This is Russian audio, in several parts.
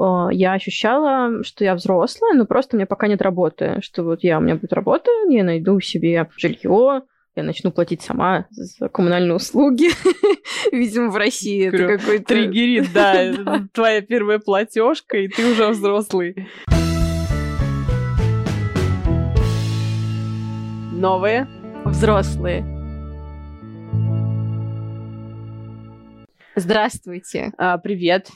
э, я ощущала, что я взрослая, но просто у меня пока нет работы. Что вот я, у меня будет работа, я найду себе жилье, я начну платить сама за коммунальные услуги. Видимо, в России это какой-то... Триггерит, да. Твоя первая платежка, и ты уже взрослый. Новые взрослые. Здравствуйте. А, привет.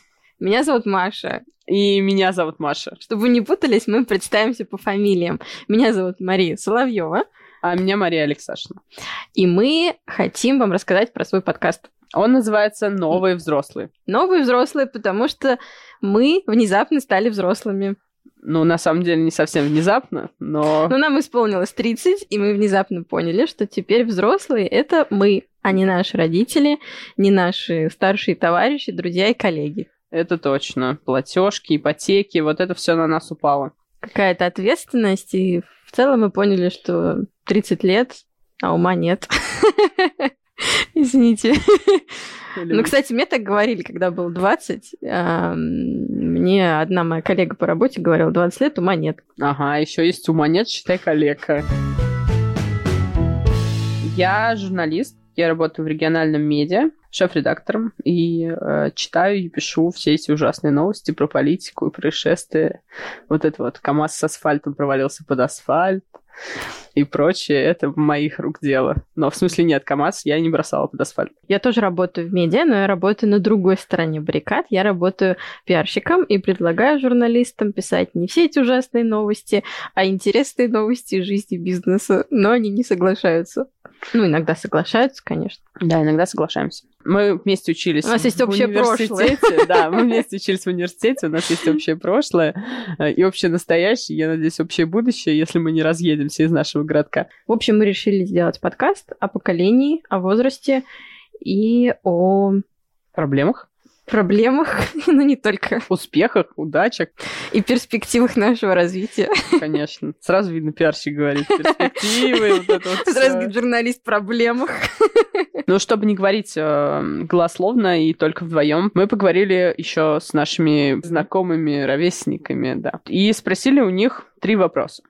Меня зовут Маша. И меня зовут Маша. Чтобы вы не путались, мы представимся по фамилиям. Меня зовут Мария Соловьева. А меня Мария Алексашина. И мы хотим вам рассказать про свой подкаст. Он называется «Новые взрослые». Новые взрослые, потому что мы внезапно стали взрослыми. Ну, на самом деле, не совсем внезапно, но... Ну, нам исполнилось 30, и мы внезапно поняли, что теперь взрослые — это мы, а не наши родители, не наши старшие товарищи, друзья и коллеги. Это точно. Платежки, ипотеки, вот это все на нас упало. Какая-то ответственность, и в целом мы поняли, что 30 лет, а ума нет. Извините. Ну, кстати, мне так говорили, когда было 20. Мне одна моя коллега по работе говорила, 20 лет, ума нет. Ага, еще есть ума нет, считай коллега. Я журналист, я работаю в региональном медиа, шеф-редактором, и э, читаю и пишу все эти ужасные новости про политику и происшествия. Вот это вот КАМАЗ с асфальтом провалился под асфальт, и прочее, это моих рук дело. Но в смысле нет, КАМАЗ я не бросала под асфальт. Я тоже работаю в медиа, но я работаю на другой стороне баррикад. Я работаю пиарщиком и предлагаю журналистам писать не все эти ужасные новости, а интересные новости жизни бизнеса. Но они не соглашаются. Ну, иногда соглашаются, конечно. Да, иногда соглашаемся. Мы вместе учились. У нас есть общее прошлое. Да, мы вместе учились в университете, у нас есть общее прошлое э, и общее настоящее, я надеюсь, общее будущее, если мы не разъедемся из нашего городка. В общем, мы решили сделать подкаст о поколении, о возрасте и о проблемах проблемах, но не только. Успехах, удачах. И перспективах нашего развития. Конечно. Сразу видно, пиарщик говорит. Перспективы, вот это вот Сразу говорит журналист проблемах. Ну, чтобы не говорить э, голословно и только вдвоем, мы поговорили еще с нашими знакомыми, ровесниками, да. И спросили у них три вопроса.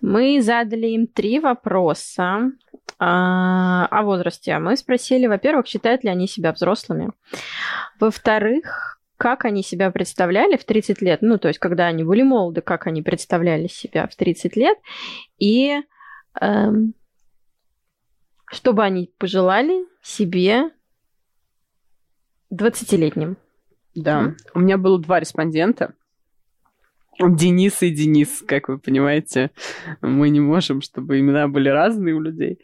Мы задали им три вопроса а, о возрасте. Мы спросили, во-первых, считают ли они себя взрослыми. Во-вторых, как они себя представляли в 30 лет, ну, то есть, когда они были молоды, как они представляли себя в 30 лет, и эм, что бы они пожелали себе 20-летним. Да, mm-hmm. у меня было два респондента. Денис и Денис, как вы понимаете, мы не можем, чтобы имена были разные у людей.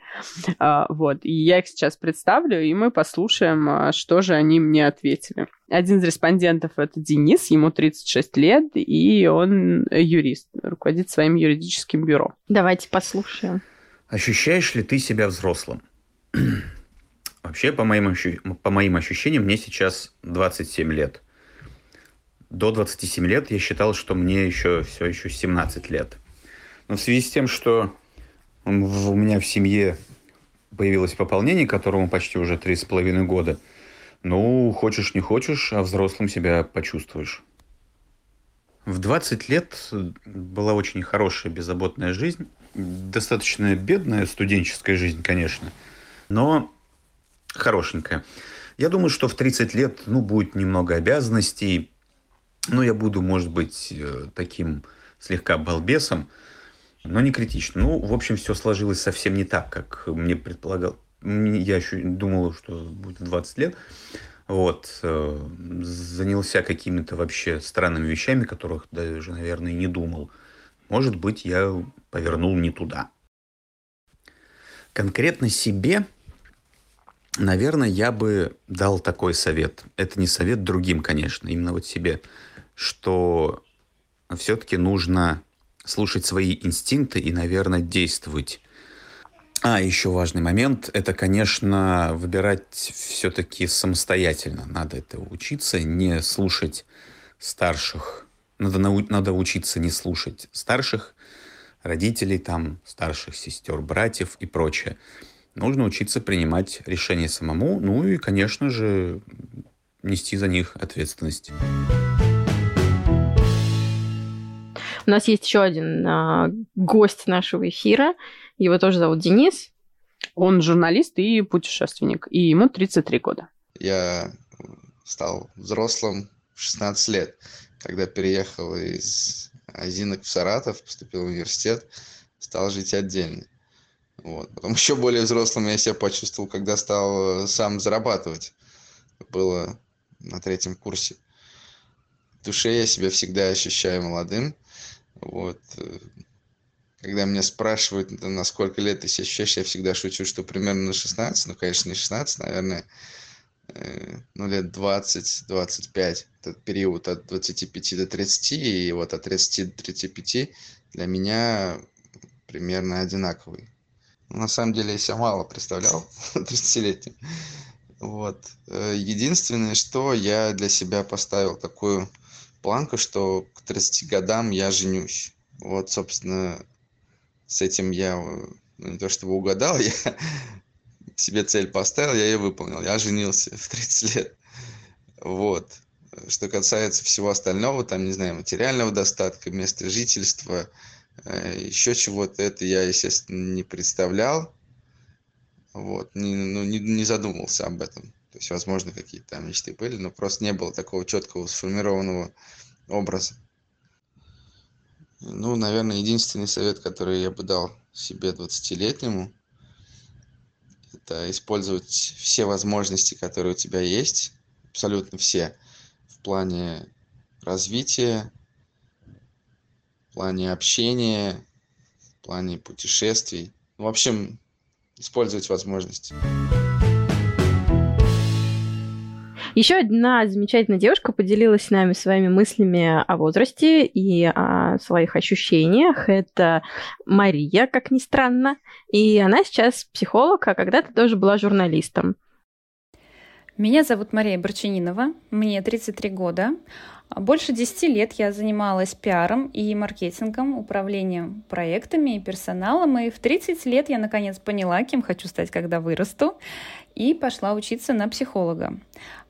А, вот, и я их сейчас представлю, и мы послушаем, а, что же они мне ответили. Один из респондентов — это Денис, ему 36 лет, и он юрист, руководит своим юридическим бюро. Давайте послушаем. Ощущаешь ли ты себя взрослым? Вообще, по моим, ощу... по моим ощущениям, мне сейчас 27 лет до 27 лет я считал, что мне еще все еще 17 лет. Но в связи с тем, что у меня в семье появилось пополнение, которому почти уже 3,5 года, ну, хочешь не хочешь, а взрослым себя почувствуешь. В 20 лет была очень хорошая, беззаботная жизнь. Достаточно бедная студенческая жизнь, конечно, но хорошенькая. Я думаю, что в 30 лет ну, будет немного обязанностей, ну, я буду, может быть, э, таким слегка балбесом, но не критично. Ну, в общем, все сложилось совсем не так, как мне предполагал. Я еще думал, что будет 20 лет. Вот. Э, занялся какими-то вообще странными вещами, которых даже, наверное, не думал. Может быть, я повернул не туда. Конкретно себе, наверное, я бы дал такой совет. Это не совет другим, конечно, именно вот себе – что все-таки нужно слушать свои инстинкты и, наверное, действовать. А, еще важный момент, это, конечно, выбирать все-таки самостоятельно. Надо это учиться, не слушать старших. Надо, нау- надо учиться не слушать старших родителей, там, старших сестер, братьев и прочее. Нужно учиться принимать решения самому, ну и, конечно же, нести за них ответственность. У нас есть еще один а, гость нашего эфира. Его тоже зовут Денис. Он журналист и путешественник, и ему 33 года. Я стал взрослым в 16 лет, когда переехал из Азинок в Саратов, поступил в университет, стал жить отдельно. Вот. Потом еще более взрослым я себя почувствовал, когда стал э, сам зарабатывать. Было на третьем курсе. В душе я себя всегда ощущаю молодым. Вот. Э, когда меня спрашивают, на сколько лет ты себя ощущаешь, я всегда шучу, что примерно на 16. Ну, конечно, не 16, наверное, э, ну, лет 20-25. Этот период от 25 до 30. И вот от 30 до 35 для меня примерно одинаковый. На самом деле я себя мало представлял 30-летним. Вот. Э, единственное, что я для себя поставил такую планку, что к 30 годам я женюсь. Вот, собственно, с этим я ну, не то чтобы угадал, я себе цель поставил, я ее выполнил. Я женился в 30 лет. Вот. Что касается всего остального, там, не знаю, материального достатка, места жительства, э, еще чего-то, это я, естественно, не представлял. Вот, не, ну, не, не задумывался об этом. То есть, возможно, какие-то там мечты были, но просто не было такого четкого сформированного образа. Ну, наверное, единственный совет, который я бы дал себе 20-летнему, это использовать все возможности, которые у тебя есть, абсолютно все, в плане развития, в плане общения, в плане путешествий. В общем, использовать возможности. Еще одна замечательная девушка поделилась с нами своими мыслями о возрасте и о своих ощущениях. Это Мария, как ни странно. И она сейчас психолог, а когда-то тоже была журналистом. Меня зовут Мария Борчанинова, мне 33 года. Больше 10 лет я занималась пиаром и маркетингом, управлением проектами и персоналом, и в 30 лет я наконец поняла, кем хочу стать, когда вырасту, и пошла учиться на психолога.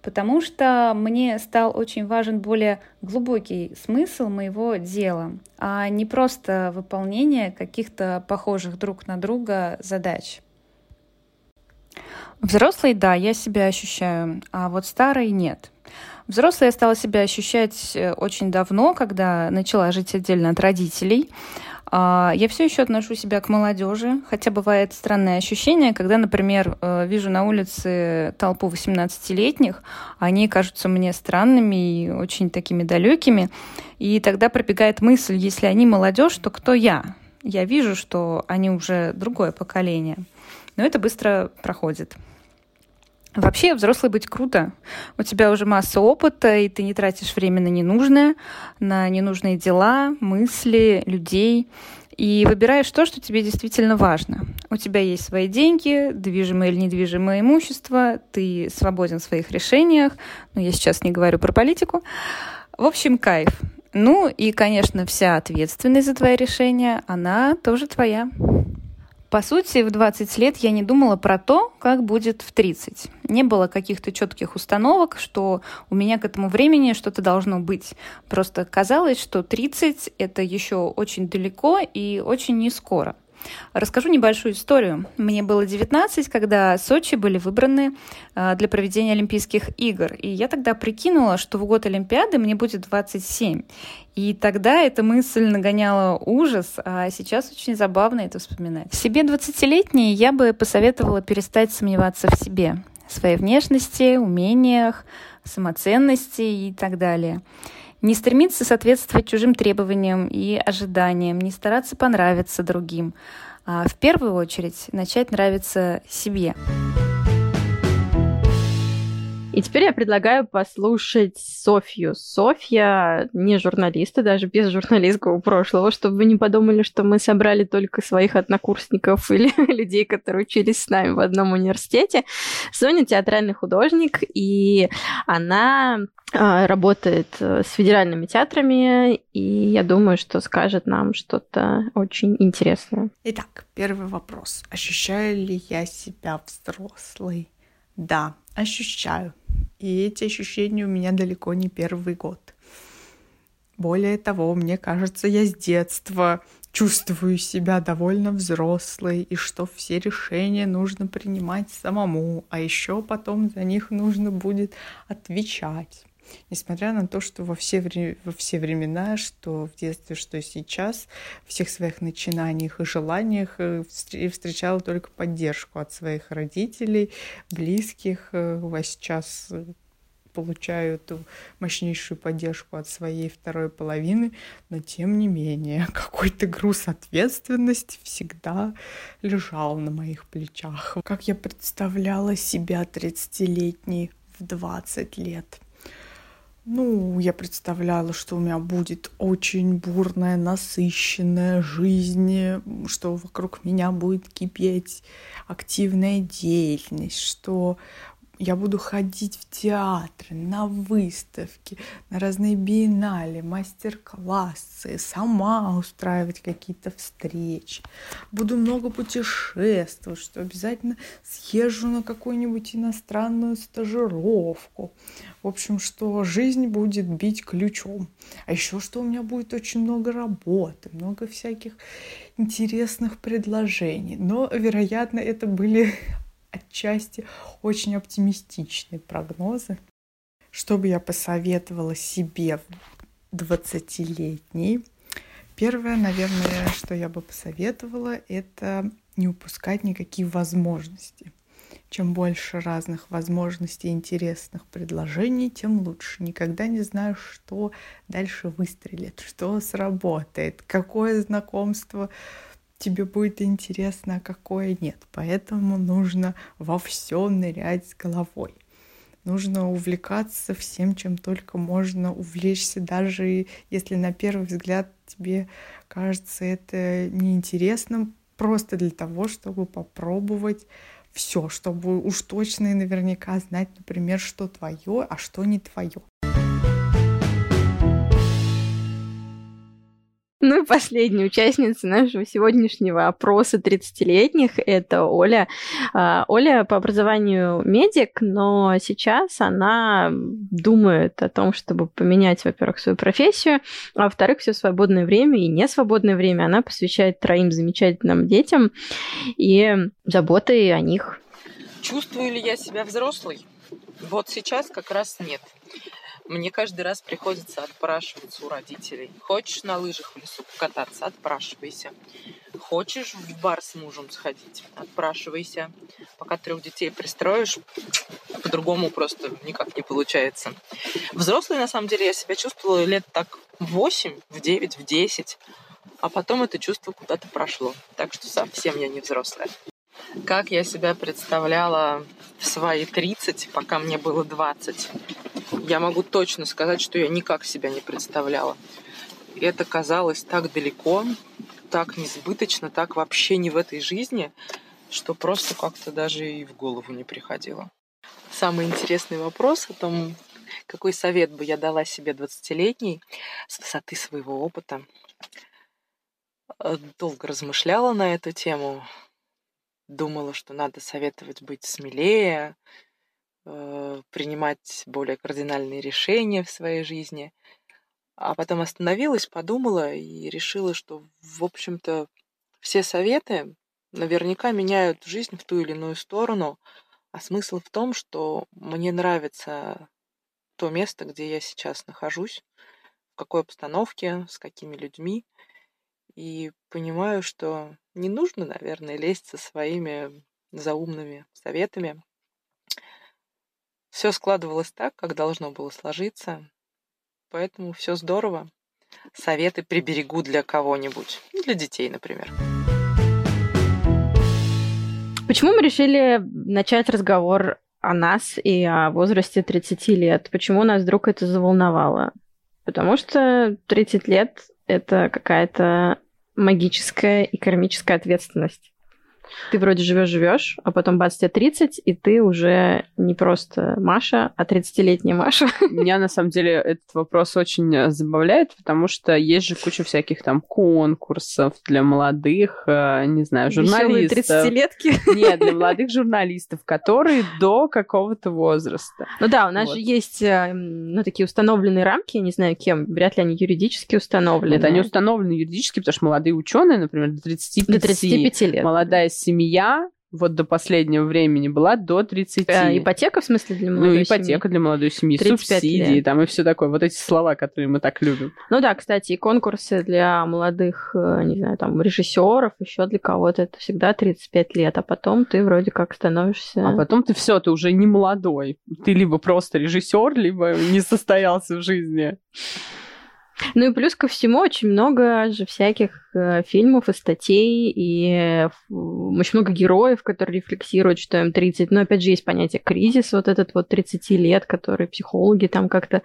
Потому что мне стал очень важен более глубокий смысл моего дела, а не просто выполнение каких-то похожих друг на друга задач. Взрослый, да, я себя ощущаю, а вот старый нет. Взрослой я стала себя ощущать э, очень давно, когда начала жить отдельно от родителей. А, я все еще отношу себя к молодежи, хотя бывает странное ощущение, когда, например, э, вижу на улице толпу 18-летних, они кажутся мне странными и очень такими далекими, и тогда пробегает мысль, если они молодежь, то кто я? Я вижу, что они уже другое поколение. Но это быстро проходит. Вообще, взрослый быть круто. У тебя уже масса опыта, и ты не тратишь время на ненужное, на ненужные дела, мысли, людей. И выбираешь то, что тебе действительно важно. У тебя есть свои деньги, движимое или недвижимое имущество, ты свободен в своих решениях. Но я сейчас не говорю про политику. В общем, кайф. Ну и, конечно, вся ответственность за твои решения, она тоже твоя. По сути, в 20 лет я не думала про то, как будет в 30. Не было каких-то четких установок, что у меня к этому времени что-то должно быть. Просто казалось, что 30 — это еще очень далеко и очень не скоро. Расскажу небольшую историю. Мне было 19, когда Сочи были выбраны а, для проведения Олимпийских игр. И я тогда прикинула, что в год Олимпиады мне будет 27. И тогда эта мысль нагоняла ужас, а сейчас очень забавно это вспоминать. Себе 20-летней я бы посоветовала перестать сомневаться в себе, в своей внешности, умениях, самоценности и так далее. Не стремиться соответствовать чужим требованиям и ожиданиям, не стараться понравиться другим, а в первую очередь начать нравиться себе. И теперь я предлагаю послушать Софью. Софья не журналист, и даже без журналистского прошлого, чтобы вы не подумали, что мы собрали только своих однокурсников или людей, которые учились с нами в одном университете. Соня театральный художник, и она а, работает э, с федеральными театрами, и я думаю, что скажет нам что-то очень интересное. Итак, первый вопрос. Ощущаю ли я себя взрослой? Да, ощущаю. И эти ощущения у меня далеко не первый год. Более того, мне кажется, я с детства чувствую себя довольно взрослой, и что все решения нужно принимать самому, а еще потом за них нужно будет отвечать. Несмотря на то, что во все, вре- во все времена, что в детстве, что сейчас, в всех своих начинаниях и желаниях э, встречала только поддержку от своих родителей, близких, э, а сейчас э, получаю эту мощнейшую поддержку от своей второй половины, но тем не менее какой-то груз ответственности всегда лежал на моих плечах. Как я представляла себя 30-летней в 20 лет. Ну, я представляла, что у меня будет очень бурная, насыщенная жизнь, что вокруг меня будет кипеть активная деятельность, что я буду ходить в театры, на выставки, на разные биеннале, мастер-классы, сама устраивать какие-то встречи. Буду много путешествовать, что обязательно съезжу на какую-нибудь иностранную стажировку. В общем, что жизнь будет бить ключом. А еще что у меня будет очень много работы, много всяких интересных предложений. Но, вероятно, это были отчасти очень оптимистичные прогнозы. Что бы я посоветовала себе 20-летней? Первое, наверное, что я бы посоветовала, это не упускать никакие возможности. Чем больше разных возможностей, интересных предложений, тем лучше. Никогда не знаешь, что дальше выстрелит, что сработает, какое знакомство тебе будет интересно, а какое нет. Поэтому нужно во все нырять с головой. Нужно увлекаться всем, чем только можно увлечься, даже если на первый взгляд тебе кажется это неинтересным, просто для того, чтобы попробовать все, чтобы уж точно и наверняка знать, например, что твое, а что не твое. И последняя участница нашего сегодняшнего опроса 30-летних – это Оля. А, Оля по образованию медик, но сейчас она думает о том, чтобы поменять, во-первых, свою профессию, а во-вторых, все свободное время и не свободное время она посвящает троим замечательным детям и заботой о них. Чувствую ли я себя взрослой? Вот сейчас как раз нет. Мне каждый раз приходится отпрашиваться у родителей. Хочешь на лыжах в лесу покататься? Отпрашивайся. Хочешь в бар с мужем сходить? Отпрашивайся. Пока трех детей пристроишь, по-другому просто никак не получается. Взрослый, на самом деле, я себя чувствовала лет так в 8, в 9, в 10. А потом это чувство куда-то прошло. Так что совсем я не взрослая. Как я себя представляла в свои 30, пока мне было 20 я могу точно сказать, что я никак себя не представляла. Это казалось так далеко, так несбыточно, так вообще не в этой жизни, что просто как-то даже и в голову не приходило. Самый интересный вопрос о том, какой совет бы я дала себе 20-летней с высоты своего опыта. Долго размышляла на эту тему, думала, что надо советовать быть смелее, принимать более кардинальные решения в своей жизни. А потом остановилась, подумала и решила, что, в общем-то, все советы наверняка меняют жизнь в ту или иную сторону, а смысл в том, что мне нравится то место, где я сейчас нахожусь, в какой обстановке, с какими людьми, и понимаю, что не нужно, наверное, лезть со своими заумными советами, все складывалось так, как должно было сложиться. Поэтому все здорово. Советы приберегу для кого-нибудь. Ну, для детей, например. Почему мы решили начать разговор о нас и о возрасте 30 лет? Почему нас вдруг это заволновало? Потому что 30 лет — это какая-то магическая и кармическая ответственность. Ты вроде живешь-живешь, а потом бац, тебе 30, и ты уже не просто Маша, а 30-летняя Маша. Меня, на самом деле, этот вопрос очень э, забавляет, потому что есть же куча всяких там конкурсов для молодых, э, не знаю, журналистов. 30-летки? Нет, для молодых журналистов, которые до какого-то возраста. Ну да, у нас вот. же есть, э, ну, такие установленные рамки, я не знаю кем, вряд ли они юридически установлены. Нет, они установлены юридически, потому что молодые ученые, например, до 35, до 35 лет. Молодая семья вот до последнего времени была до 30. А, ипотека, в смысле, для молодой Ну, ипотека семьи? для молодой семьи, субсидии лет. там и все такое. Вот эти слова, которые мы так любим. Ну да, кстати, и конкурсы для молодых, э, не знаю, там, режиссеров, еще для кого-то это всегда 35 лет, а потом ты вроде как становишься... А потом ты все, ты уже не молодой. Ты либо просто режиссер, либо не состоялся в жизни. Ну и плюс ко всему очень много же всяких э, фильмов и статей, и э, очень много героев, которые рефлексируют, что им 30. Но опять же есть понятие кризис, вот этот вот 30 лет, который психологи там как-то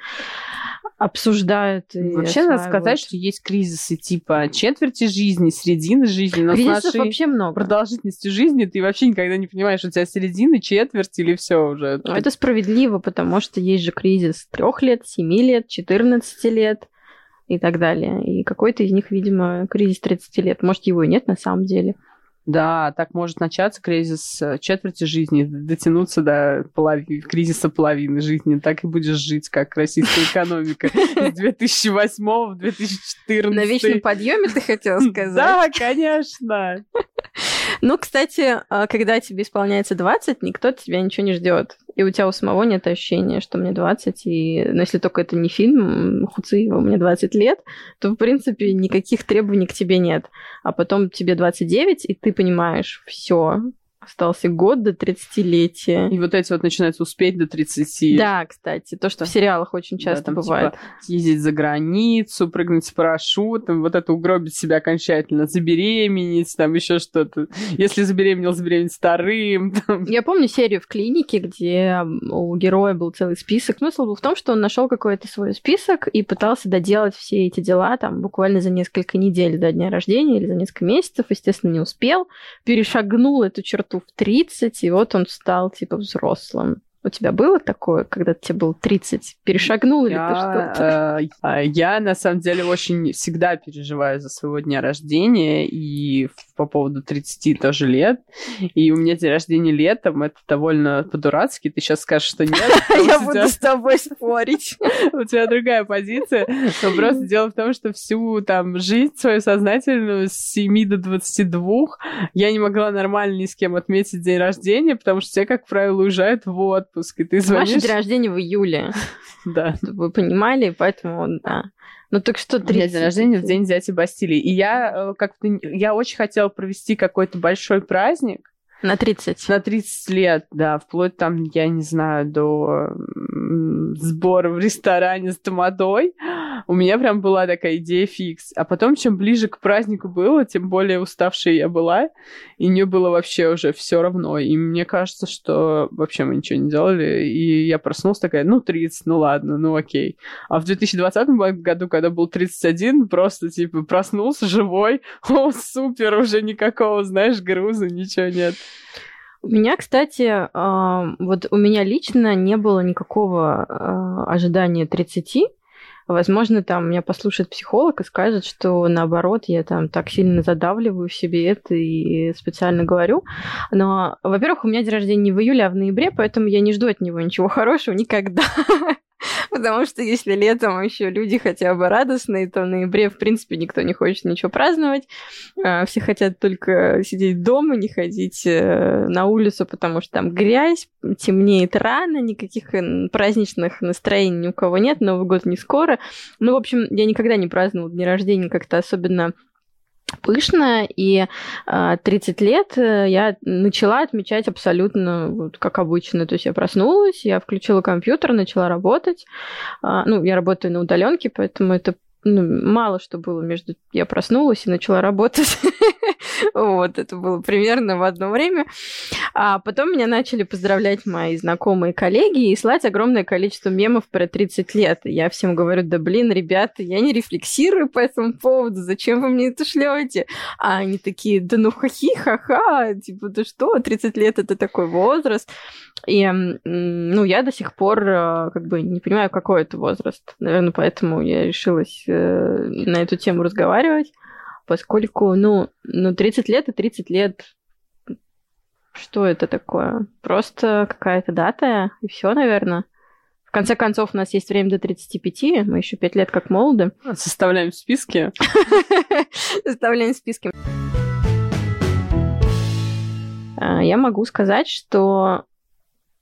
обсуждают. Вообще надо сказать, что есть кризисы типа четверти жизни, середины жизни. Но Кризисов вообще много. продолжительности жизни ты вообще никогда не понимаешь, у тебя середина, четверть или все уже. Но это справедливо, потому что есть же кризис трех лет, семи лет, 14 лет и так далее. И какой-то из них, видимо, кризис 30 лет. Может, его и нет на самом деле. Да, так может начаться кризис э, четверти жизни, дотянуться до полови... кризиса половины жизни. Так и будешь жить, как российская экономика с 2008 в 2014. На вечном подъеме ты хотела сказать? Да, конечно. Ну, кстати, а, когда тебе исполняется 20, никто от тебя ничего не ждет. И у тебя у самого нет ощущения, что мне 20, и ну, если только это не фильм Хуциева «Мне 20 лет», то, в принципе, никаких требований к тебе нет. А потом тебе 29, и ты понимаешь, все, Остался год до 30-летия. И вот эти вот начинаются успеть до 30. Да, кстати, то, что в сериалах очень часто да, там, бывает. Типа, ездить за границу, прыгнуть с парашютом, вот это угробить себя окончательно, забеременеть, там еще что-то. Если забеременел, забеременеть старым. Там. Я помню серию в клинике, где у героя был целый список. Смысл был в том, что он нашел какой-то свой список и пытался доделать все эти дела там буквально за несколько недель до дня рождения или за несколько месяцев. Естественно, не успел. Перешагнул эту черту в 30, и вот он стал типа взрослым. У тебя было такое, когда тебе было 30? Перешагнул ли ты что-то? Э, а, я, на самом деле, очень всегда переживаю за своего дня рождения, и по поводу 30 тоже лет. И у меня день рождения летом, это довольно по-дурацки. Ты сейчас скажешь, что нет. Я буду с тобой спорить. У тебя другая позиция. Но просто дело в том, что всю там жизнь свою сознательную с 7 до 22 я не могла нормально ни с кем отметить день рождения, потому что все, как правило, уезжают в отпуск и ты звонишь... Ваше день рождения в июле. Да. Чтобы вы понимали, поэтому, да. Ну так что 30... У меня день рождения в день дяди Бастилии. И я э, как-то... Я очень хотела провести какой-то большой праздник, на 30. На 30 лет, да, вплоть там, я не знаю, до сбора в ресторане с тамадой. У меня прям была такая идея фикс. А потом, чем ближе к празднику было, тем более уставшей я была, и мне было вообще уже все равно. И мне кажется, что вообще мы ничего не делали, и я проснулась такая, ну, 30, ну ладно, ну окей. А в 2020 году, когда был 31, просто, типа, проснулся живой, о, супер, уже никакого, знаешь, груза, ничего нет. У меня, кстати, вот у меня лично не было никакого а, ожидания 30. Возможно, там меня послушает психолог и скажет, что наоборот, я там так сильно задавливаю в себе это и специально говорю. Но, во-первых, у меня день рождения не в июле, а в ноябре, поэтому я не жду от него ничего хорошего никогда. Потому что если летом еще люди хотя бы радостные, то в ноябре, в принципе, никто не хочет ничего праздновать. А, все хотят только сидеть дома, не ходить э, на улицу, потому что там грязь, темнеет рано, никаких э, праздничных настроений ни у кого нет, Новый год не скоро. Ну, в общем, я никогда не праздновала дни рождения как-то особенно пышно, и 30 а, лет э, я начала отмечать абсолютно вот, как обычно. То есть я проснулась, я включила компьютер, начала работать. А, ну, я работаю на удаленке, поэтому это ну, мало что было между... Я проснулась и начала работать. вот, это было примерно в одно время. А потом меня начали поздравлять мои знакомые коллеги и слать огромное количество мемов про 30 лет. я всем говорю, да блин, ребята, я не рефлексирую по этому поводу, зачем вы мне это шлете? А они такие, да ну хахи, ха-ха, типа, да что, 30 лет это такой возраст. И, ну, я до сих пор э, как бы не понимаю, какой это возраст. Наверное, поэтому я решилась э, на эту тему разговаривать, поскольку, ну, ну 30 лет и 30 лет что это такое? Просто какая-то дата, и все, наверное. В конце концов, у нас есть время до 35, мы еще 5 лет как молоды. Составляем списки. Составляем списки. А, я могу сказать, что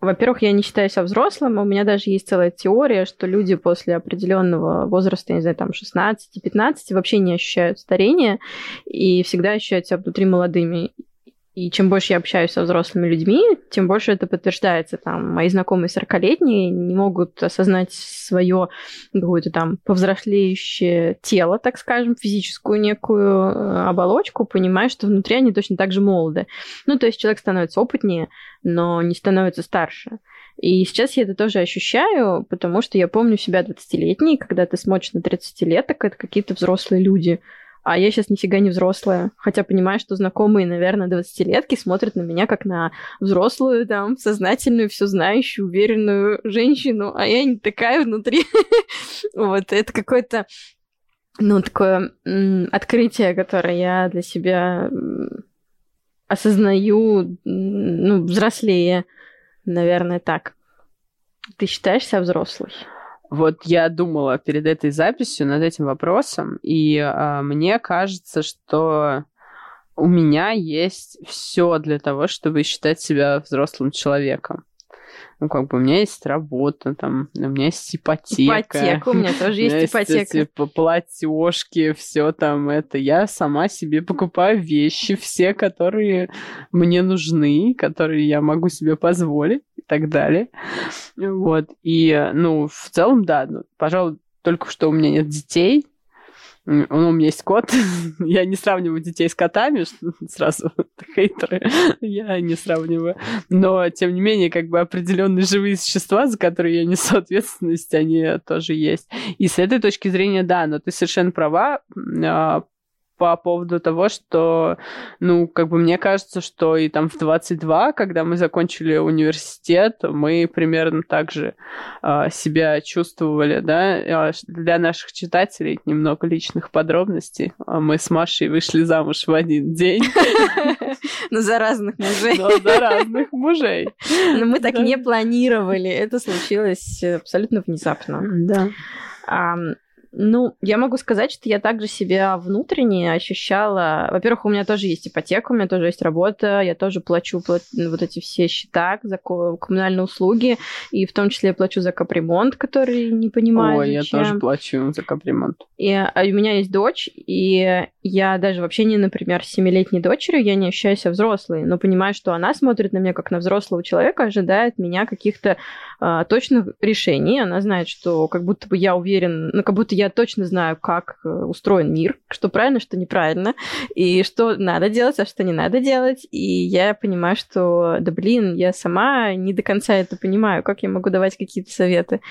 во-первых, я не считаю себя взрослым. У меня даже есть целая теория, что люди после определенного возраста, не знаю, там 16-15, вообще не ощущают старения и всегда ощущают себя внутри молодыми. И чем больше я общаюсь со взрослыми людьми, тем больше это подтверждается. Там мои знакомые 40-летние не могут осознать свое какое-то там повзрослеющее тело, так скажем, физическую некую э, оболочку, понимая, что внутри они точно так же молоды. Ну, то есть человек становится опытнее, но не становится старше. И сейчас я это тоже ощущаю, потому что я помню себя 20-летней, когда ты смотришь на 30 лет, так это какие-то взрослые люди – а я сейчас нифига не взрослая. Хотя понимаю, что знакомые, наверное, 20-летки смотрят на меня как на взрослую, там, сознательную, все знающую, уверенную женщину, а я не такая внутри. Вот, это какое-то, ну, такое открытие, которое я для себя осознаю, ну, взрослее, наверное, так. Ты считаешься взрослой? Вот я думала перед этой записью над этим вопросом, и э, мне кажется, что у меня есть все для того, чтобы считать себя взрослым человеком. Ну, как бы у меня есть работа, там, у меня есть ипотека. Ипотека, у меня тоже есть ипотека. Платежки, все там это. Я сама себе покупаю вещи, все, которые мне нужны, которые я могу себе позволить и так далее. Вот. И, ну, в целом, да, ну, пожалуй, только что у меня нет детей, ну, у меня есть кот. я не сравниваю детей с котами, сразу хейтеры. я не сравниваю. Но, тем не менее, как бы определенные живые существа, за которые я несу ответственность, они тоже есть. И с этой точки зрения, да, но ты совершенно права а, по поводу того, что, ну, как бы мне кажется, что и там в 22, когда мы закончили университет, мы примерно так же э, себя чувствовали, да. Для наших читателей немного личных подробностей. А мы с Машей вышли замуж в один день. Но за разных мужей. Но за разных мужей. Но мы так не планировали. Это случилось абсолютно внезапно. Да. Ну, я могу сказать, что я также себя внутренне ощущала. Во-первых, у меня тоже есть ипотека, у меня тоже есть работа, я тоже плачу вот эти все счета за коммунальные услуги, и в том числе я плачу за капремонт, который не понимаю. Ой, зачем. я тоже плачу за капремонт. И а у меня есть дочь, и я даже вообще не, например, с семилетней дочерью, я не ощущаю себя взрослой, но понимаю, что она смотрит на меня как на взрослого человека, ожидает меня каких-то а, точных решений. Она знает, что как будто бы я уверен, ну, как будто я точно знаю, как э, устроен мир, что правильно, что неправильно, и что надо делать, а что не надо делать. И я понимаю, что, да блин, я сама не до конца это понимаю, как я могу давать какие-то советы.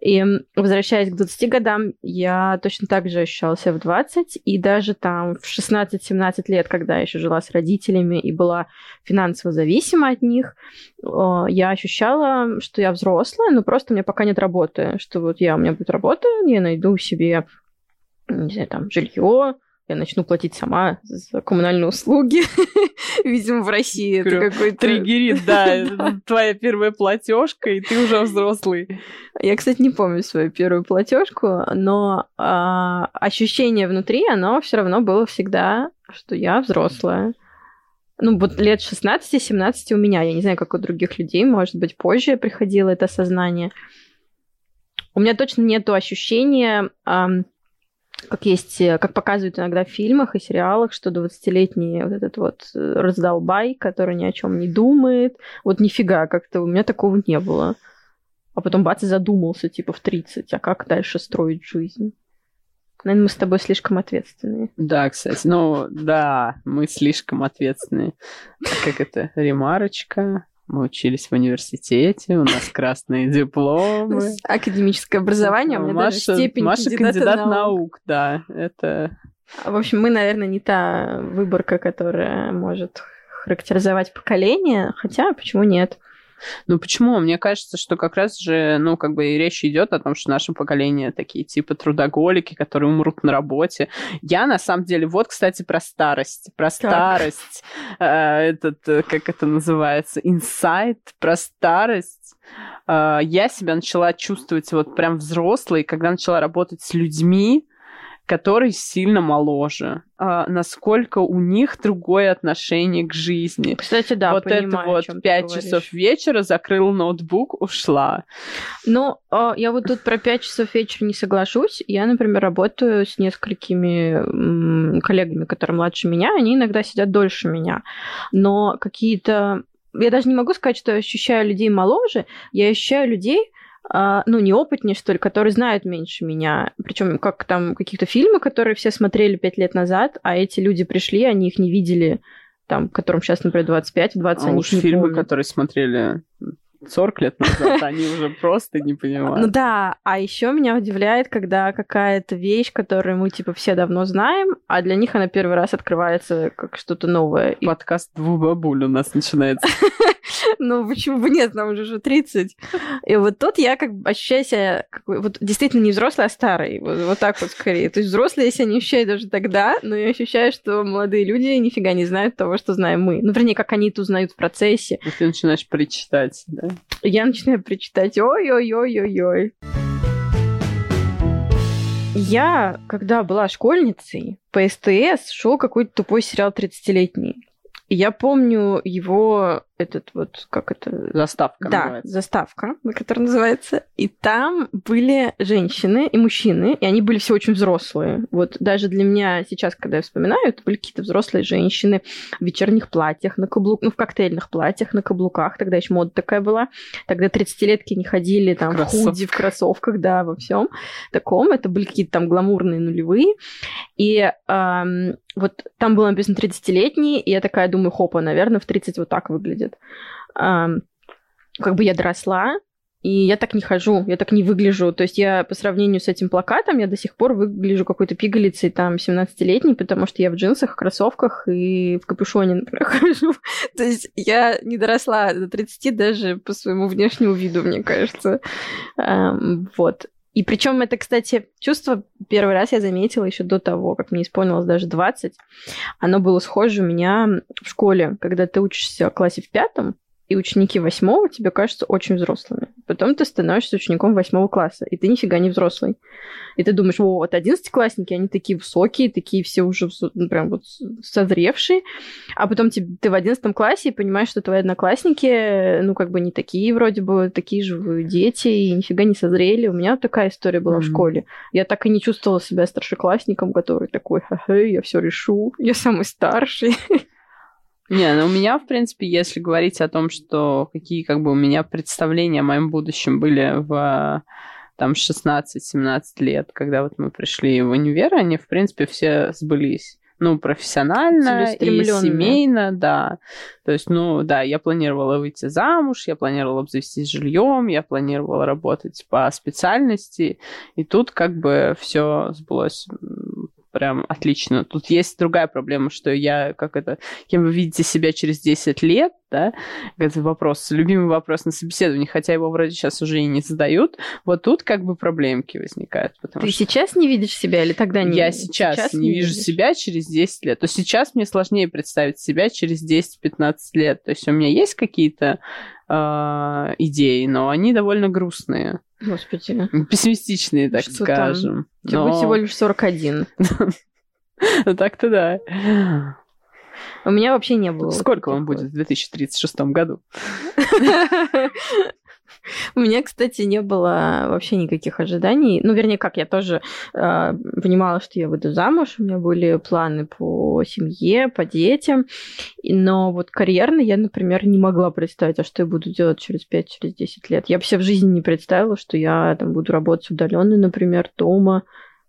И возвращаясь к 20 годам, я точно так же ощущала себя в 20, и даже там в 16-17 лет, когда я еще жила с родителями и была финансово зависима от них, я ощущала, что я взрослая, но просто у меня пока нет работы, что вот я, у меня будет работа, я найду себе не знаю, там, жилье, я начну платить сама за коммунальные услуги. Видимо, в России это какой-то... Триггерит, да. Твоя первая платежка, и ты уже взрослый. Я, кстати, не помню свою первую платежку, но а, ощущение внутри, оно все равно было всегда, что я взрослая. Ну, вот лет 16-17 у меня. Я не знаю, как у других людей. Может быть, позже приходило это сознание. У меня точно нету ощущения как есть, э, как показывают иногда в фильмах и сериалах, что 20-летний вот этот вот э, раздолбай, который ни о чем не думает, вот нифига, как-то у меня такого не было. А потом бац, и задумался, типа, в 30, а как дальше строить жизнь? Наверное, мы с тобой слишком ответственные. Да, кстати, ну да, мы слишком ответственные. Как это, ремарочка? Мы учились в университете, у нас красные дипломы. Академическое образование, у меня даже степень Маша кандидат наук, да. Это В общем, мы, наверное, не та выборка, которая может характеризовать поколение, хотя почему нет? Ну почему? Мне кажется, что как раз же, ну, как бы и речь идет о том, что наше поколение такие типа трудоголики, которые умрут на работе. Я на самом деле, вот, кстати, про старость. Про старость. э, этот, э, как это называется, инсайт про старость. Э, я себя начала чувствовать вот прям взрослой, когда начала работать с людьми, которые сильно моложе, а, насколько у них другое отношение к жизни. Кстати, да, вот понимаю, это о вот пять говоришь. часов вечера, закрыл ноутбук, ушла. Ну, а, я вот тут про 5 часов вечера не соглашусь. Я, например, работаю с несколькими коллегами, которые младше меня, они иногда сидят дольше меня. Но какие-то... Я даже не могу сказать, что я ощущаю людей моложе, я ощущаю людей, ну, неопытнее, что ли, которые знают меньше меня. Причем как там каких-то фильмы, которые все смотрели пять лет назад, а эти люди пришли, они их не видели, там, которым сейчас, например, 25, 20, А они уж фильмы, помнят. которые смотрели 40 лет назад, они уже просто не Ну понимают. да, а еще меня удивляет, когда какая-то вещь, которую мы типа все давно знаем, а для них она первый раз открывается как что-то новое. Подкаст «Двух бабуль» у нас начинается. ну почему бы нет, нам уже уже 30. И вот тут я как бы ощущаю себя вот действительно не взрослый, а старый. Вот, вот так вот скорее. То есть взрослые я себя не ощущаю даже тогда, но я ощущаю, что молодые люди нифига не знают того, что знаем мы. Ну, вернее, как они это узнают в процессе. И ты начинаешь причитать, да? Я начинаю причитать ой-ой-ой-ой-ой. Я, когда была школьницей, по СТС шел какой-то тупой сериал 30-летний. И я помню его, этот вот, как это, Заставка да, называется. заставка, которая называется. И там были женщины и мужчины, и они были все очень взрослые. Вот даже для меня сейчас, когда я вспоминаю, это были какие-то взрослые женщины в вечерних платьях, на каблук, ну, в коктейльных платьях, на каблуках. Тогда еще мода такая была. Тогда 30-летки не ходили там в худи, в кроссовках, да, во всем таком. Это были какие-то там гламурные нулевые. И ам, вот там было написано 30-летний, и я такая думаю, хопа, наверное, в 30 вот так выглядит. Как бы я доросла, и я так не хожу, я так не выгляжу. То есть я по сравнению с этим плакатом, я до сих пор выгляжу какой-то пигалицей там 17-летней, потому что я в джинсах, кроссовках и в капюшоне, например, хожу. То есть я не доросла до 30 даже по своему внешнему виду, мне кажется. Вот. И причем это, кстати, чувство первый раз я заметила еще до того, как мне исполнилось даже 20. Оно было схоже у меня в школе, когда ты учишься в классе в пятом, и ученики восьмого тебе кажутся очень взрослыми. Потом ты становишься учеником восьмого класса, и ты нифига не взрослый. И ты думаешь, о, вот одиннадцатиклассники, они такие высокие, такие все уже ну, прям вот созревшие. А потом тебе- ты в одиннадцатом классе и понимаешь, что твои одноклассники, ну, как бы не такие вроде бы, такие же дети, и нифига не созрели. У меня вот такая история была в Мгм. школе. Я так и не чувствовала себя старшеклассником, который такой, ха-ха, я все решу, я самый старший. Не, ну у меня, в принципе, если говорить о том, что какие как бы у меня представления о моем будущем были в там 16-17 лет, когда вот мы пришли в универ, они, в принципе, все сбылись. Ну, профессионально и семейно, да. То есть, ну, да, я планировала выйти замуж, я планировала обзавестись жильем, я планировала работать по специальности, и тут как бы все сбылось прям отлично. Тут есть другая проблема, что я, как это, кем вы видите себя через 10 лет, да, это вопрос, любимый вопрос на собеседовании, хотя его вроде сейчас уже и не задают, вот тут как бы проблемки возникают, потому Ты что сейчас не видишь себя или тогда не я сейчас, не вижу видишь? себя через 10 лет. То сейчас мне сложнее представить себя через 10-15 лет. То есть у меня есть какие-то э, идеи, но они довольно грустные, Господи, пессимистичные, так Что там? скажем. тебе Но- будет всего лишь 41. Ну, Так-то да. У меня вообще не было. Сколько вам будет в 2036 году? У меня, кстати, не было вообще никаких ожиданий. Ну, вернее, как, я тоже э, понимала, что я выйду замуж, у меня были планы по семье, по детям, но вот карьерно я, например, не могла представить, а что я буду делать через 5-10 лет. Я себе в жизни не представила, что я там буду работать удаленно, например, дома.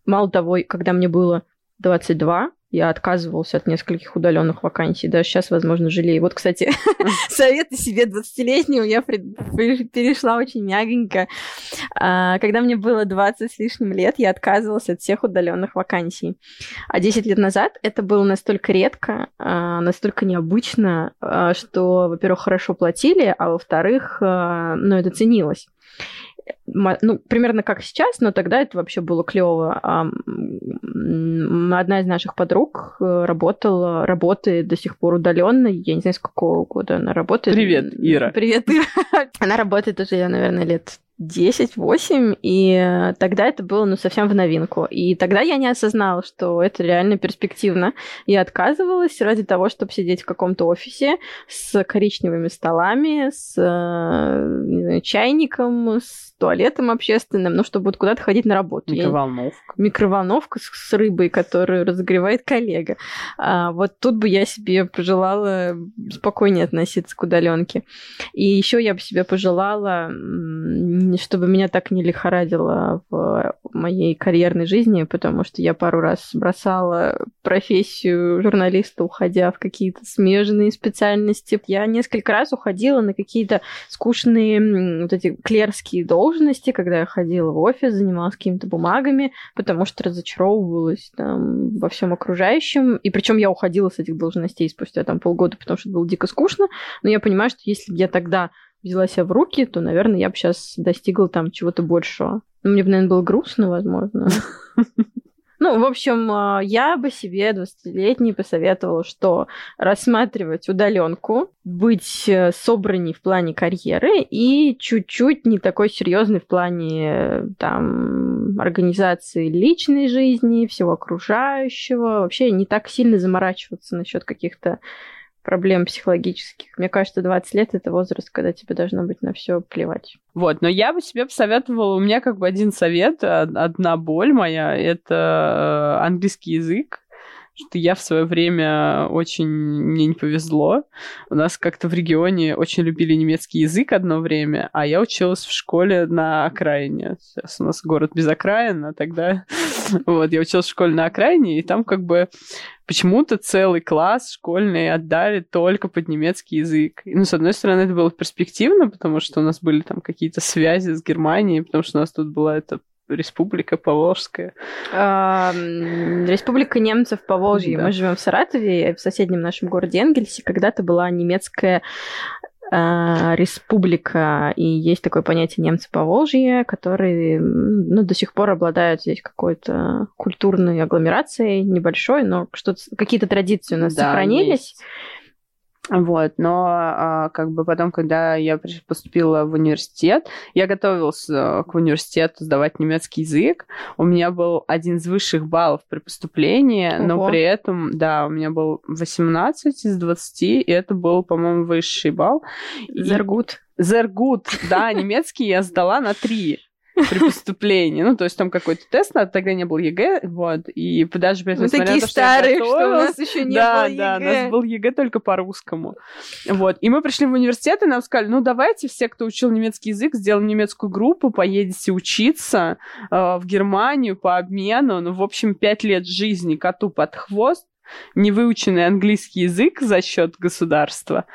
мало того, когда мне было 22, я отказывался от нескольких удаленных вакансий. Даже сейчас, возможно, жалею. Вот, кстати, советы себе 20-летнему я перешла очень мягенько. А, когда мне было 20 с лишним лет, я отказывалась от всех удаленных вакансий. А 10 лет назад это было настолько редко, а, настолько необычно, а, что, во-первых, хорошо платили, а во-вторых, ну, это ценилось ну, примерно как сейчас, но тогда это вообще было клево. Одна из наших подруг э, работала, работает до сих пор удаленно. Я не знаю, с какого года она работает. Привет, Ира. Привет, Ира. Она работает уже, наверное, лет 10-8, и тогда это было ну, совсем в новинку. И тогда я не осознала, что это реально перспективно. Я отказывалась ради того, чтобы сидеть в каком-то офисе с коричневыми столами, с знаю, чайником, с туалетом общественным, ну, чтобы вот куда-то ходить на работу. Микроволновка. Я... Микроволновка с, с рыбой, которую разогревает коллега. А, вот тут бы я себе пожелала спокойнее относиться к удаленке. И еще я бы себе пожелала чтобы меня так не лихорадило в моей карьерной жизни, потому что я пару раз бросала профессию журналиста, уходя в какие-то смежные специальности. Я несколько раз уходила на какие-то скучные вот эти клерские должности, когда я ходила в офис, занималась какими-то бумагами, потому что разочаровывалась там во всем окружающем. И причем я уходила с этих должностей спустя там полгода, потому что это было дико скучно. Но я понимаю, что если бы я тогда взяла себя в руки, то, наверное, я бы сейчас достигла там чего-то большего. Ну, мне бы, наверное, было грустно, возможно. Ну, в общем, а, я бы себе 20-летней посоветовала, что рассматривать удаленку, быть э, собранней в плане карьеры и чуть-чуть не такой серьезный в плане там организации личной жизни, всего окружающего, вообще не так сильно заморачиваться насчет каких-то проблем психологических. Мне кажется, 20 лет это возраст, когда тебе должно быть на все плевать. Вот, но я бы себе посоветовала, у меня как бы один совет, одна боль моя, это э, английский язык что я в свое время очень мне не повезло. У нас как-то в регионе очень любили немецкий язык одно время, а я училась в школе на окраине. Сейчас у нас город без окраин, а тогда вот я училась в школе на окраине, и там как бы почему-то целый класс школьный отдали только под немецкий язык. И, ну, с одной стороны, это было перспективно, потому что у нас были там какие-то связи с Германией, потому что у нас тут была эта Республика Поволжская. Республика немцев Поволжья. Да. Мы живем в Саратове, в соседнем нашем городе Энгельсе. Когда-то была немецкая а, республика, и есть такое понятие немцы Поволжья, которые ну, до сих пор обладают здесь какой-то культурной агломерацией небольшой, но что-то, какие-то традиции у нас да, сохранились. Есть. Вот, но а, как бы потом, когда я поступила в университет, я готовилась к университету сдавать немецкий язык. У меня был один из высших баллов при поступлении, Ого. но при этом, да, у меня был 18 из 20, и это был, по-моему, высший балл. Sehr gut. Sehr gut, да, немецкий я сдала на 3 при поступлении. Ну, то есть там какой-то тест, надо, тогда не был ЕГЭ, вот, и даже при этом, Мы такие старые, что, что у нас еще не да, было ЕГЭ. Да, у нас был ЕГЭ только по-русскому. Вот, и мы пришли в университет, и нам сказали, ну, давайте все, кто учил немецкий язык, сделаем немецкую группу, поедете учиться э, в Германию по обмену, ну, в общем, пять лет жизни коту под хвост, невыученный английский язык за счет государства.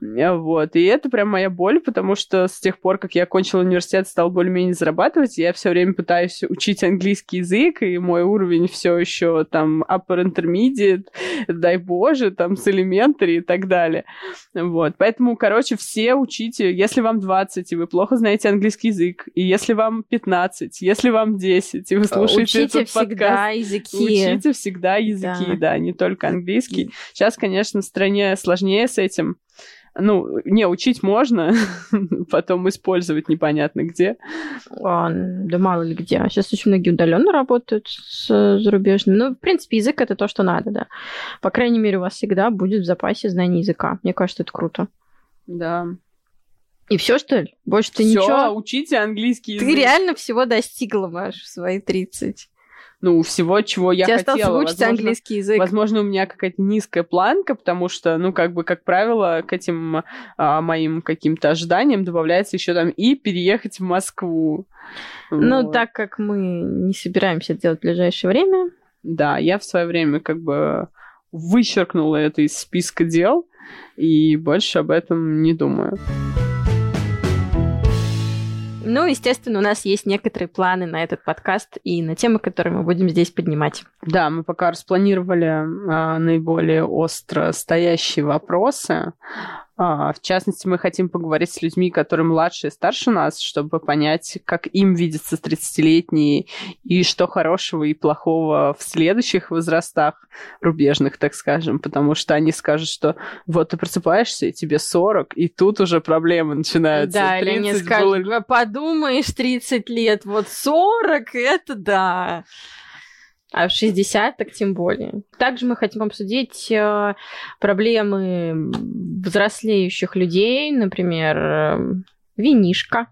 Вот. И это прям моя боль, потому что с тех пор, как я окончила университет, стал более-менее зарабатывать, я все время пытаюсь учить английский язык, и мой уровень все еще там upper intermediate, дай боже, там с elementary и так далее. Вот. Поэтому, короче, все учите, если вам 20, и вы плохо знаете английский язык, и если вам 15, если вам 10, и вы слушаете учите этот всегда подкаст, языки. учите всегда языки, да, да не только английский. Сейчас, конечно, в стране сложнее с этим. Ну, не, учить можно, потом использовать непонятно где. А, да мало ли где. Сейчас очень многие удаленно работают с зарубежными. Ну, в принципе, язык это то, что надо, да. По крайней мере, у вас всегда будет в запасе знание языка. Мне кажется, это круто. Да. И все, что ли? Больше ты Всё, ничего? учите английский язык. Ты реально всего достигла, Маш, в свои 30. Ну, всего, чего я Тебе хотела. осталось выучить Возможно, английский язык. Возможно, у меня какая-то низкая планка, потому что, ну, как бы, как правило, к этим а, моим каким-то ожиданиям добавляется еще там и переехать в Москву. Ну, Вот. так как мы не собираемся это делать в ближайшее время, Да, я в свое время как бы вычеркнула это из списка дел и больше об этом не думаю. Ну, естественно, у нас есть некоторые планы на этот подкаст и на темы, которые мы будем здесь поднимать. Да, мы пока распланировали а, наиболее остро стоящие вопросы. А, в частности, мы хотим поговорить с людьми, которые младше и старше нас, чтобы понять, как им видятся 30-летние и что хорошего и плохого в следующих возрастах, рубежных, так скажем, потому что они скажут, что вот ты просыпаешься, и тебе 40, и тут уже проблемы начинаются. Да, или 30 скажут, было- «Ва, подумаешь, 30 лет, вот 40, это да. А в 60 так тем более. Также мы хотим обсудить э, проблемы взрослеющих людей, например, э, винишка.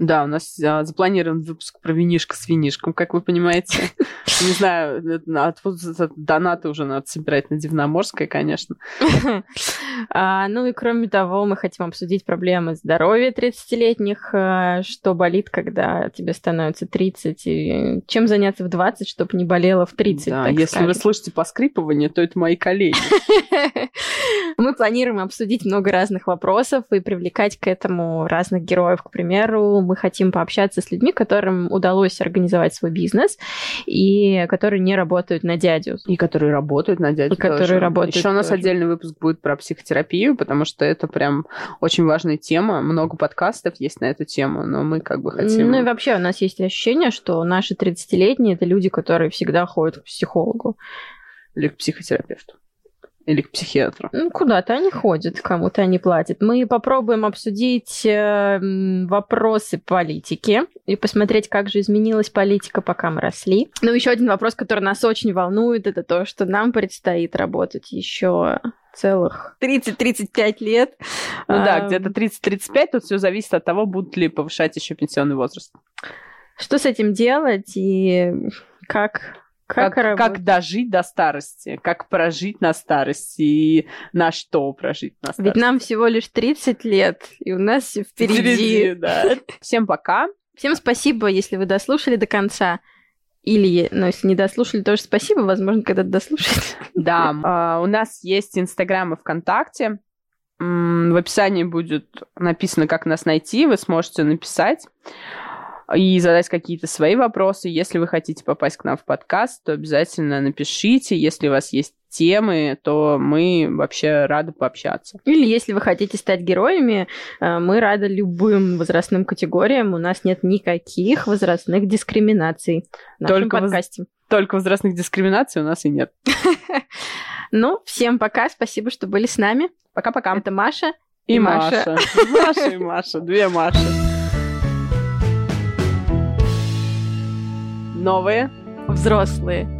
Да, у нас а, запланирован выпуск про винишко с винишком, как вы понимаете. Не знаю, это- откуда донаты уже надо собирать на Дивноморское, конечно. А, Ну и кроме того, мы хотим обсудить проблемы здоровья 30-летних, э, что болит, когда тебе становится 30, и чем заняться в 20, чтобы не болело в 30. Да, если вы слышите поскрипывание, то это мои коллеги. Мы планируем обсудить много разных вопросов и привлекать к этому разных героев. К примеру, мы хотим пообщаться с людьми, которым удалось организовать свой бизнес и которые не работают на дядю. И которые работают на дядю И которые тоже. работают Еще у нас тоже. отдельный выпуск будет про психотерапию, потому что это прям очень важная тема. Много подкастов есть на эту тему, но мы как бы хотим... Ну и вообще у нас есть ощущение, что наши 30-летние это люди, которые всегда ходят к психологу. Или к психотерапевту. Или к психиатру. Ну, куда-то они ходят, кому-то они платят. Мы попробуем обсудить э, вопросы политики и посмотреть, как же изменилась политика, пока мы росли. Ну, еще один вопрос, который нас очень волнует, это то, что нам предстоит работать еще целых 30-35 лет. Ну да, А, где-то 30-35, тут все зависит от того, будут ли повышать еще пенсионный возраст. Что с этим делать и как... Как, Как, как дожить до старости, как прожить на старости и на что прожить на старости. Ведь нам всего лишь 30 лет, и у нас все впереди. да. Всем пока. Всем спасибо, если вы дослушали до конца. Или, ну, если не дослушали, тоже спасибо, возможно, когда дослушаете. Да, а, у нас есть Инстаграм и ВКонтакте. В описании будет написано, как нас найти. Вы сможете написать и задать какие-то свои вопросы. Если вы хотите попасть к нам в подкаст, то обязательно напишите. Если у вас есть темы, то мы вообще рады пообщаться. Или если вы хотите стать героями, э, мы рады любым возрастным категориям. У нас нет никаких возрастных дискриминаций в нашем Только воз- подкасте. Только возрастных дискриминаций у нас и нет. Ну, всем пока, спасибо, что были с нами. Пока-пока. Это Маша. И Маша. Маша и Маша. Две Маши. Новые Взрослые.